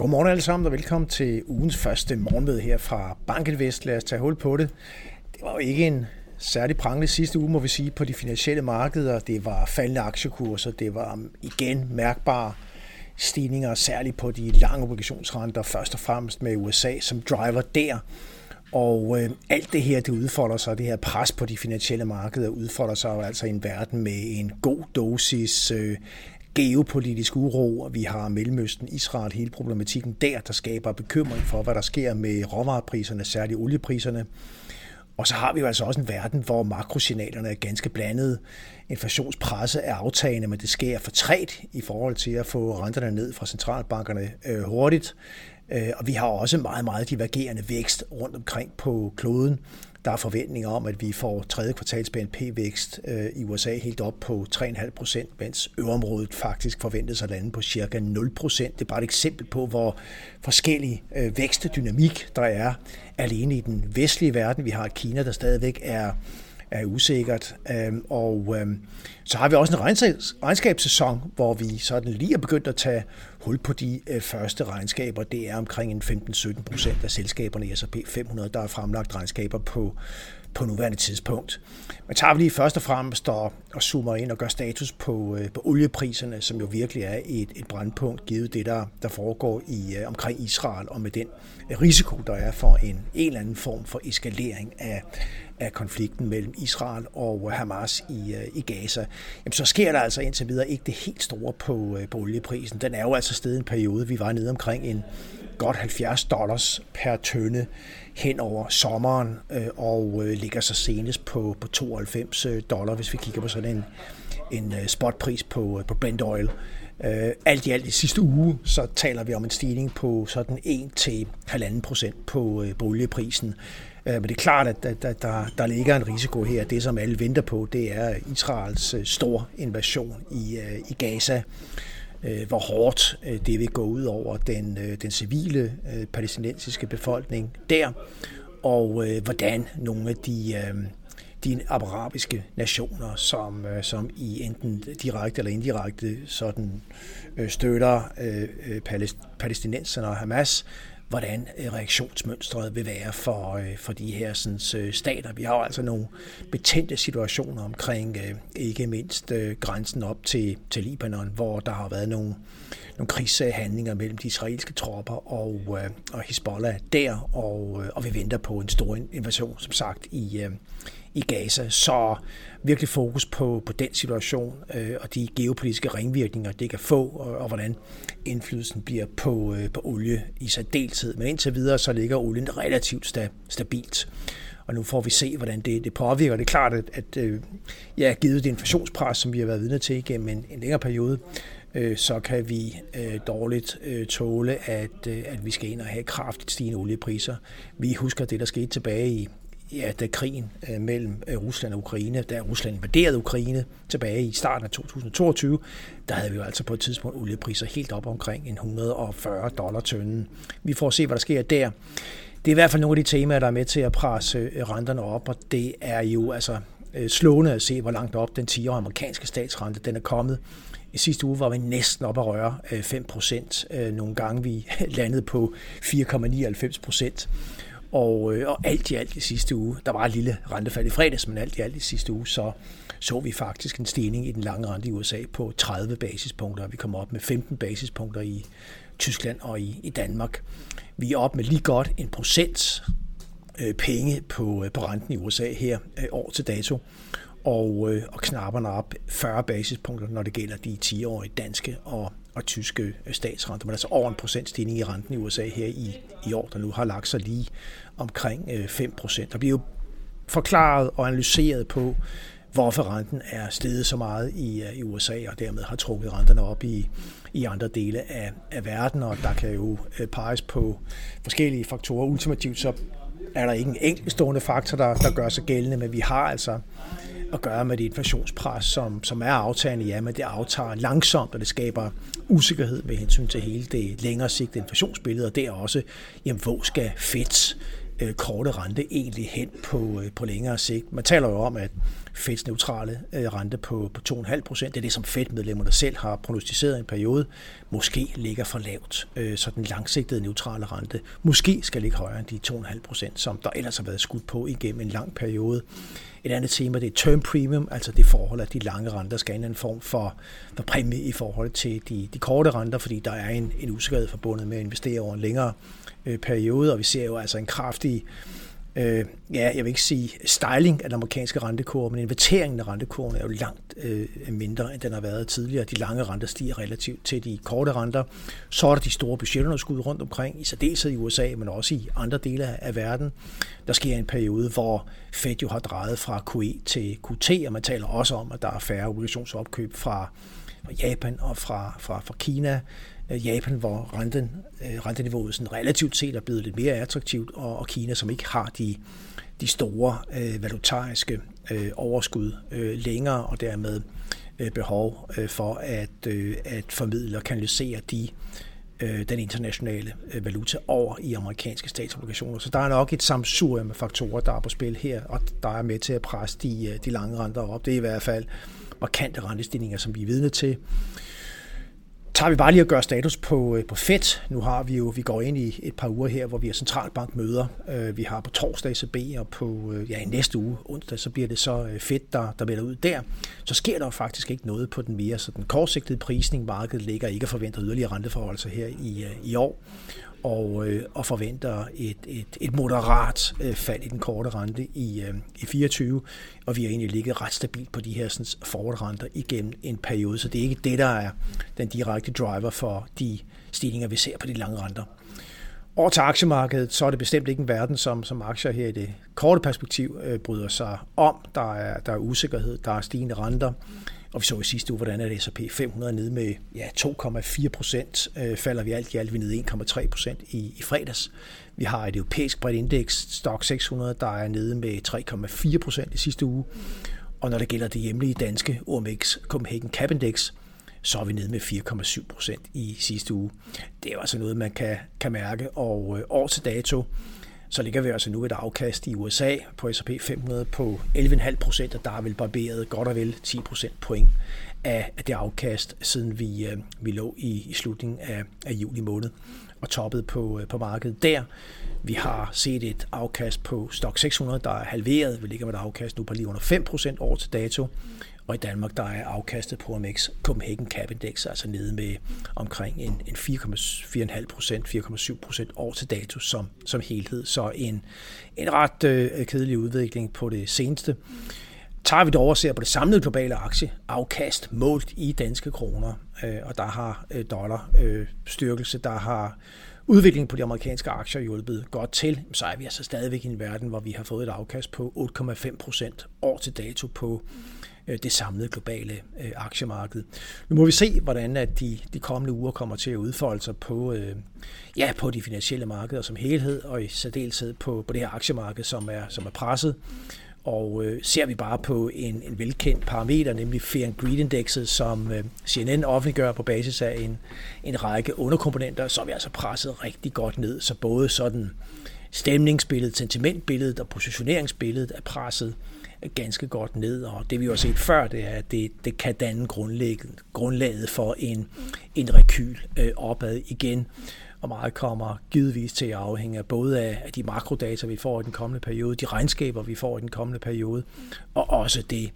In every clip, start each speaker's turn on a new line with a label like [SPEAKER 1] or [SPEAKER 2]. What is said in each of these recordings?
[SPEAKER 1] Godmorgen alle sammen og velkommen til ugens første morgenmøde her fra Bankinvest. Lad os tage hul på det. Det var jo ikke en særlig prangende sidste uge, må vi sige, på de finansielle markeder. Det var faldende aktiekurser, det var igen mærkbare stigninger, særligt på de lange obligationsrenter, først og fremmest med USA som driver der. Og øh, alt det her, det udfolder sig, det her pres på de finansielle markeder udfolder sig jo altså i en verden med en god dosis øh, geopolitisk uro, og vi har Mellemøsten, Israel, hele problematikken der, der skaber bekymring for, hvad der sker med råvarepriserne, særligt oliepriserne. Og så har vi jo altså også en verden, hvor makrosignalerne er ganske blandede. Inflationspresset er aftagende, men det sker for træt i forhold til at få renterne ned fra centralbankerne øh, hurtigt. Øh, og vi har også meget, meget divergerende vækst rundt omkring på kloden. Der er forventninger om, at vi får tredje kvartals BNP-vækst øh, i USA helt op på 3,5 procent, mens øvrigt faktisk forventes at lande på cirka 0 procent. Det er bare et eksempel på, hvor forskellig øh, vækstdynamik der er alene i den vestlige verden. Vi har Kina, der stadigvæk er er usikkert. Øhm, og øhm, så har vi også en regnskabssæson, hvor vi sådan lige er begyndt at tage hul på de øh, første regnskaber. Det er omkring en 15-17 procent af selskaberne i S&P 500, der er fremlagt regnskaber på, på nuværende tidspunkt. Men tager vi lige først og fremmest og, og zoomer ind og gør status på, øh, på oliepriserne, som jo virkelig er et, et brandpunkt, givet det, der, der foregår i øh, omkring Israel, og med den risiko, der er for en, en eller anden form for eskalering af, af konflikten mellem Israel og øh, Hamas i, øh, i Gaza, jamen så sker der altså indtil videre ikke det helt store på, øh, på olieprisen. Den er jo altså stedet en periode, vi var nede omkring en godt 70 dollars per tønde hen over sommeren, og ligger så senest på, på 92 dollar, hvis vi kigger på sådan en, en spotpris på, på Brent Oil. alt i alt i sidste uge, så taler vi om en stigning på sådan 1-1,5 procent på, på olieprisen. Øh, men det er klart, at der, der, der ligger en risiko her. Det, som alle venter på, det er Israels øh, store invasion i, øh, i Gaza øh, hvor hårdt det vil gå ud over den, den civile palæstinensiske befolkning der, og hvordan nogle af de, de arabiske nationer, som, som i enten direkte eller indirekte sådan støtter palæstinenserne og Hamas, hvordan øh, reaktionsmønstret vil være for, øh, for de her sådan, øh, stater. Vi har jo altså nogle betændte situationer omkring øh, ikke mindst grænsen op til, til Libanon, hvor der har været nogle, nogle krigshandlinger mellem de israelske tropper og, og Hezbollah der, og, og vi venter på en stor invasion, som sagt, i, i Gaza. Så virkelig fokus på, på den situation øh, og de geopolitiske ringvirkninger, det kan få, og, og hvordan indflydelsen bliver på, øh, på olie i særdeleshed. Men indtil videre, så ligger olien relativt sta, stabilt. Og nu får vi se, hvordan det, det påvirker. Det er klart, at, at øh, ja, givet det inflationspres, som vi har været vidne til igennem en, en længere periode, øh, så kan vi øh, dårligt øh, tåle, at, øh, at vi skal ind og have kraftigt stigende oliepriser. Vi husker det, der skete tilbage i ja, da krigen øh, mellem øh, Rusland og Ukraine, da Rusland invaderede Ukraine tilbage i starten af 2022, der havde vi jo altså på et tidspunkt oliepriser helt op omkring en 140 dollar tønden. Vi får se, hvad der sker der. Det er i hvert fald nogle af de temaer, der er med til at presse øh, renterne op, og det er jo altså slående at se, hvor langt op den 10-årige amerikanske statsrente den er kommet. I sidste uge var vi næsten op at røre 5 procent. Nogle gange vi landede på 4,99 procent. Og, øh, og alt i alt i sidste uge, der var et lille rentefald i fredags, men alt i alt i sidste uge, så så vi faktisk en stigning i den lange rente i USA på 30 basispunkter. Vi kom op med 15 basispunkter i Tyskland og i, i Danmark. Vi er op med lige godt en procent øh, penge på, øh, på renten i USA her øh, år til dato, og, øh, og knapperne op 40 basispunkter, når det gælder de 10-årige danske og og tyske øh, statsrenter, men altså over en procent stigning i renten i USA her i, i år, der nu har lagt sig lige omkring øh, 5 procent. Der bliver jo forklaret og analyseret på, hvorfor renten er steget så meget i, øh, i USA, og dermed har trukket renterne op i, i andre dele af, af verden, og der kan jo peges på forskellige faktorer. Ultimativt så er der ikke en enkeltstående faktor, der, der gør sig gældende, men vi har altså at gøre med det inflationspres, som, som er aftagende, ja, men det aftager langsomt, og det skaber usikkerhed med hensyn til hele det længere sigt inflationsbillede, og det er også, jamen, hvor skal fedt øh, korte rente egentlig hen på, øh, på længere sigt. Man taler jo om, at Feds neutrale øh, rente på, på 2,5 procent, det er det, som Fed-medlemmerne selv har prognostiseret en periode, måske ligger for lavt. Øh, så den langsigtede neutrale rente måske skal ligge højere end de 2,5 procent, som der ellers har været skudt på igennem en lang periode. Et andet tema, det er term premium, altså det forhold, at de lange renter skal have en form for, for præmie i forhold til de, de korte renter, fordi der er en, en usikkerhed forbundet med at investere over en længere øh, periode, og vi ser jo altså en kraftig øh, ja, jeg vil ikke sige styling af den amerikanske rentekurve, men inverteringen af rentekurven er jo langt øh, mindre, end den har været tidligere. De lange renter stiger relativt til de korte renter. Så er der de store budgetunderskud rundt omkring, i særdeleshed i USA, men også i andre dele af verden. Der sker en periode, hvor Fed jo har drejet fra QE til QT, og man taler også om, at der er færre obligationsopkøb fra Japan og fra, fra, fra Kina. Øh, Japan, hvor renten, øh, renteniveauet sådan relativt set er blevet lidt mere attraktivt, og, og Kina, som ikke har de, de store øh, valutariske øh, overskud øh, længere, og dermed øh, behov øh, for at, øh, at formidle og kanalisere de øh, den internationale øh, valuta over i amerikanske statsobligationer. Så der er nok et samsurium af faktorer, der er på spil her, og der er med til at presse de, øh, de lange renter op. Det er i hvert fald markante rentestigninger, som vi er vidne til tager vi bare lige at gøre status på, øh, på Fed. Nu har vi jo, vi går ind i et par uger her, hvor vi har centralbankmøder. Øh, vi har på torsdag ECB, og på øh, ja, i næste uge, onsdag, så bliver det så Fed, der, der melder ud der. Så sker der jo faktisk ikke noget på den mere så den kortsigtede prisning. Markedet ligger ikke og forventer yderligere renteforhold her i, i år og, øh, og forventer et, et, et moderat øh, fald i den korte rente i, øh, i 24, og vi har egentlig ligget ret stabilt på de her sådan, forward-renter igennem en periode, så det er ikke det, der er den direkte driver for de stigninger, vi ser på de lange renter. Over til aktiemarkedet, så er det bestemt ikke en verden, som, som aktier her i det korte perspektiv øh, bryder sig om. Der er, der er usikkerhed, der er stigende renter. Og vi så i sidste uge, hvordan er S&P 500 nede med ja, 2,4 procent, øh, falder vi alt i alt, vi nede 1,3 procent i, i fredags. Vi har et europæisk bredt indeks, Stock 600, der er nede med 3,4 procent i sidste uge. Og når det gælder det hjemlige danske OMX Copenhagen Cap Index, så er vi nede med 4,7 procent i sidste uge. Det er jo altså noget, man kan, kan mærke. Og øh, år til dato, så ligger vi altså nu et afkast i USA på S&P 500 på 11,5 procent, og der er vel barberet godt og vel 10 procent point af det afkast, siden vi, øh, vi lå i, i slutningen af, af juli måned og toppet på, øh, på markedet der. Vi har set et afkast på Stock 600, der er halveret. Vi ligger med et afkast nu på lige under 5 procent over til dato. Og i Danmark, der er afkastet på OMX Copenhagen Cap Index altså nede med omkring en, en 4,5 procent, 4,7 procent år til dato som, som helhed. Så en, en ret øh, kedelig udvikling på det seneste. Tager vi dog og ser på det samlede globale aktieafkast målt i danske kroner, øh, og der har øh, dollar øh, styrkelse, der har udviklingen på de amerikanske aktier hjulpet godt til, så er vi altså stadigvæk i en verden, hvor vi har fået et afkast på 8,5 procent år til dato på Øh, det samlede globale øh, aktiemarked. Nu må vi se, hvordan at de, de kommende uger kommer til at udfolde sig på, øh, ja, på de finansielle markeder som helhed, og i særdeleshed på, på det her aktiemarked, som er, som er presset. Og øh, ser vi bare på en, en velkendt parameter, nemlig Fear and Greed Indexet, som øh, CNN offentliggør på basis af en, en række underkomponenter, så er vi altså presset rigtig godt ned. Så både sådan stemningsbilledet, sentimentbilledet og positioneringsbilledet er presset ganske godt ned, og det vi har set før, det er, at det, det kan danne grundlaget for en, en rekyl øh, opad igen. Og meget kommer givetvis til at afhænge af både af, de makrodata, vi får i den kommende periode, de regnskaber, vi får i den kommende periode, og også det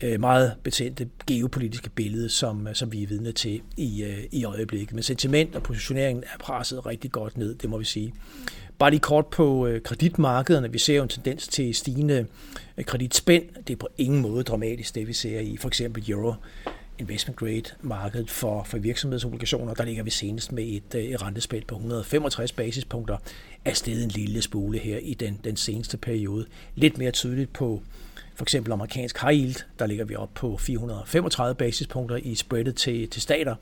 [SPEAKER 1] øh, meget betændte geopolitiske billede, som, som vi er vidne til i, øh, i øjeblikket. Men sentiment og positioneringen er presset rigtig godt ned, det må vi sige. Bare lige kort på øh, kreditmarkederne. Vi ser jo en tendens til stigende øh, kreditspænd. Det er på ingen måde dramatisk, det vi ser i for eksempel euro investment grade markedet for, for virksomhedsobligationer. Der ligger vi senest med et, øh, et rentespænd på 165 basispunkter er stedet en lille spule her i den, den seneste periode. Lidt mere tydeligt på for eksempel amerikansk high yield, der ligger vi op på 435 basispunkter i spreadet til, til stater,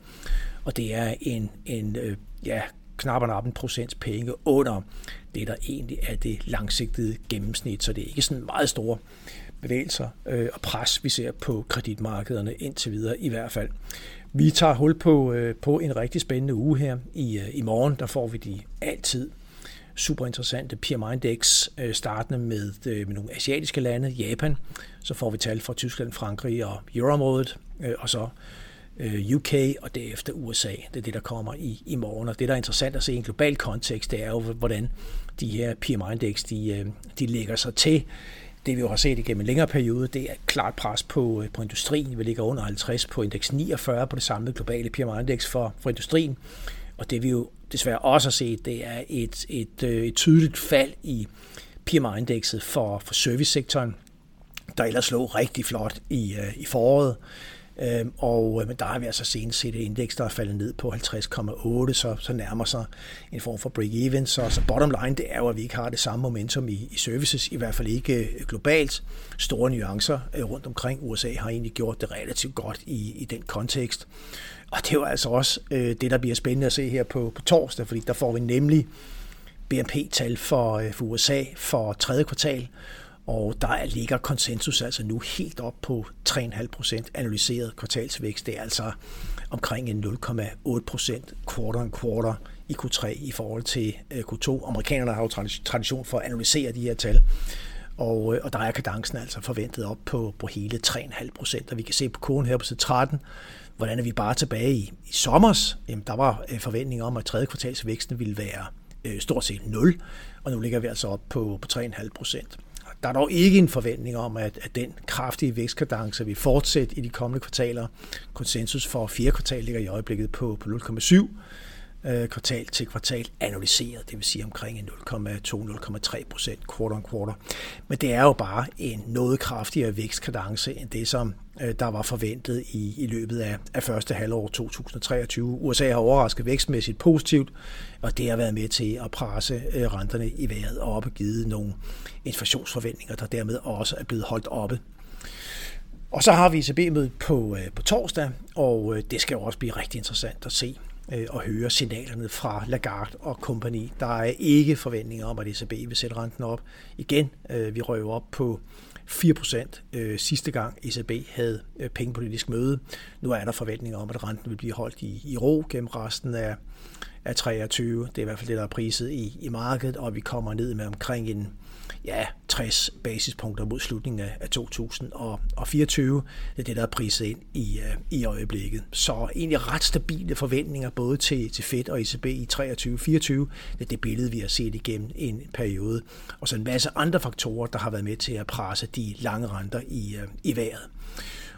[SPEAKER 1] og det er en, en øh, ja, knap og en procents penge under det, der egentlig er det langsigtede gennemsnit. Så det er ikke sådan meget store bevægelser øh, og pres, vi ser på kreditmarkederne indtil videre i hvert fald. Vi tager hul på, øh, på en rigtig spændende uge her. I, øh, I morgen der får vi de altid super interessante PMI-index, øh, startende med, øh, med nogle asiatiske lande, Japan, så får vi tal fra Tyskland, Frankrig og Euroområdet, øh, og så Øh, UK og derefter USA. Det er det, der kommer i, i morgen. Og det, der er interessant at se i en global kontekst, det er jo, hvordan de her PMI-indeks, de, øh, de lægger sig til. Det vi jo har set igennem en længere periode, det er klart pres på, øh, på industrien. Vi ligger under 50 på indeks 49 på det samlede globale PMI-indeks for, for industrien. Og det vi jo desværre også har set, det er et, et, et tydeligt fald i PMI-indekset for, for servicesektoren, der ellers lå rigtig flot i, i foråret. Øhm, og øh, men der har vi altså senest set et indeks, der er faldet ned på 50,8, så, så nærmer sig en form for break-even. Så, så bottom line, det er jo, at vi ikke har det samme momentum i, i services, i hvert fald ikke øh, globalt. Store nuancer øh, rundt omkring. USA har egentlig gjort det relativt godt i, i den kontekst. Og det er jo altså også øh, det, der bliver spændende at se her på, på torsdag, fordi der får vi nemlig BNP-tal for, øh, for USA for tredje kvartal, og der ligger konsensus altså nu helt op på 3,5 procent analyseret kvartalsvækst. Det er altså omkring en 0,8 procent quarter and quarter i Q3 i forhold til øh, Q2. Amerikanerne har jo tradition for at analysere de her tal. Og, øh, og der er kadencen altså forventet op på, på hele 3,5 procent. Og vi kan se på kurven her på side 13, hvordan er vi bare tilbage i, i sommers? Jamen, der var øh, forventninger forventning om, at tredje kvartalsvæksten ville være øh, stort set 0, og nu ligger vi altså op på, på 3,5 procent. Der er dog ikke en forventning om, at, at den kraftige vækstkadence vil fortsætte i de kommende kvartaler. Konsensus for fjerde kvartal ligger i øjeblikket på, på 0,7 øh, kvartal til kvartal analyseret, det vil sige omkring 0,2-0,3 procent quarter on quarter. Men det er jo bare en noget kraftigere vækstkadence end det, som Øh, der var forventet i, i løbet af, af første halvår 2023. USA har overrasket vækstmæssigt positivt, og det har været med til at presse øh, renterne i vejret og op og givet nogle inflationsforventninger, der dermed også er blevet holdt oppe og så har vi ECB-mødet på, øh, på torsdag, og det skal jo også blive rigtig interessant at se, og høre signalerne fra Lagarde og kompagni. Der er ikke forventninger om, at ECB vil sætte renten op igen. Vi røver op på 4% øh, sidste gang ECB havde øh, pengepolitisk møde. Nu er der forventninger om, at renten vil blive holdt i, i ro gennem resten af, af 23. Det er i hvert fald det, der er priset i, i markedet, og vi kommer ned med omkring en ja, 60 basispunkter mod slutningen af 2024. Det er det, der er priset ind i, øh, i øjeblikket. Så egentlig ret stabile forventninger både til, til Fed og ECB i 23-24. Det er det billede, vi har set igennem en periode. Og så en masse andre faktorer, der har været med til at presse de lange renter i, øh, i vejret.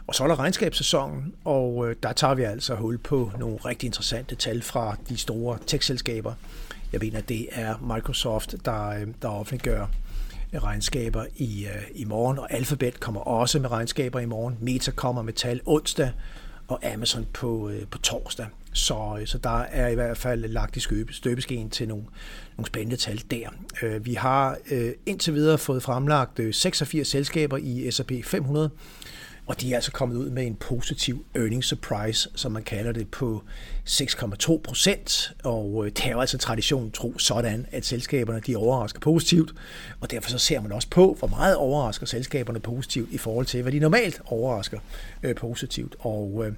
[SPEAKER 1] Og så er der regnskabssæsonen, og øh, der tager vi altså hul på nogle rigtig interessante tal fra de store tech-selskaber. Jeg mener, det er Microsoft, der, der offentliggør regnskaber i, øh, i morgen, og Alphabet kommer også med regnskaber i morgen. Meta kommer med tal onsdag, og Amazon på, øh, på torsdag. Så, øh, så der er i hvert fald lagt i støbeskeen til nogle, nogle spændende tal der. Øh, vi har øh, indtil videre fået fremlagt øh, 86 selskaber i S&P 500, og de er altså kommet ud med en positiv earnings surprise, som man kalder det, på 6,2 procent. Og øh, det er jo altså tradition tro sådan, at selskaberne de overrasker positivt. Og derfor så ser man også på, hvor meget overrasker selskaberne positivt i forhold til, hvad de normalt overrasker øh, positivt. Og øh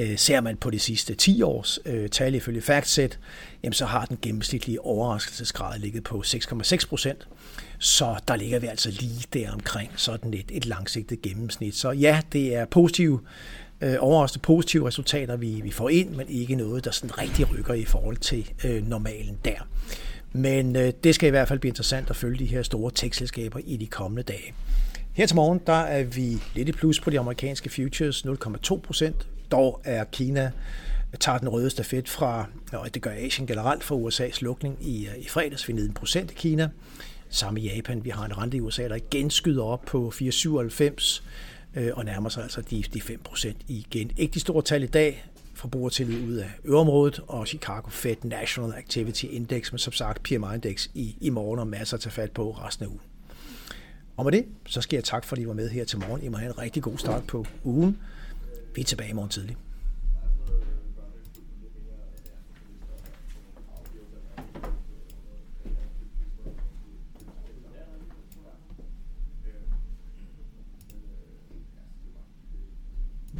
[SPEAKER 1] Øh, ser man på de sidste 10 års øh, tal ifølge FactSet, jamen så har den gennemsnitlige overraskelsesgrad ligget på 6,6 procent. Så der ligger vi altså lige der omkring sådan et, et langsigtet gennemsnit. Så ja, det er positive, øh, overraskende positive resultater, vi, vi får ind, men ikke noget, der sådan rigtig rykker i forhold til øh, normalen der. Men øh, det skal i hvert fald blive interessant at følge de her store tech-selskaber i de kommende dage. Her til morgen, der er vi lidt i plus på de amerikanske futures, 0,2 procent. Dog er Kina tager den røde stafet fra, og det gør Asien generelt for USA's lukning i, i fredags, vi er en procent i Kina. Samme i Japan. Vi har en rente i USA, der igen skyder op på 4,97 øh, og nærmer sig altså de, de 5 procent igen. Ikke de store tal i dag, forbrugertillid ud af øvrigt og Chicago Fed National Activity Index, men som sagt PMI-index i, i morgen og masser at tage fat på resten af ugen. Og med det, så skal jeg tak, fordi I var med her til morgen. I må have en rigtig god start på ugen. Vi er tilbage i morgen tidlig.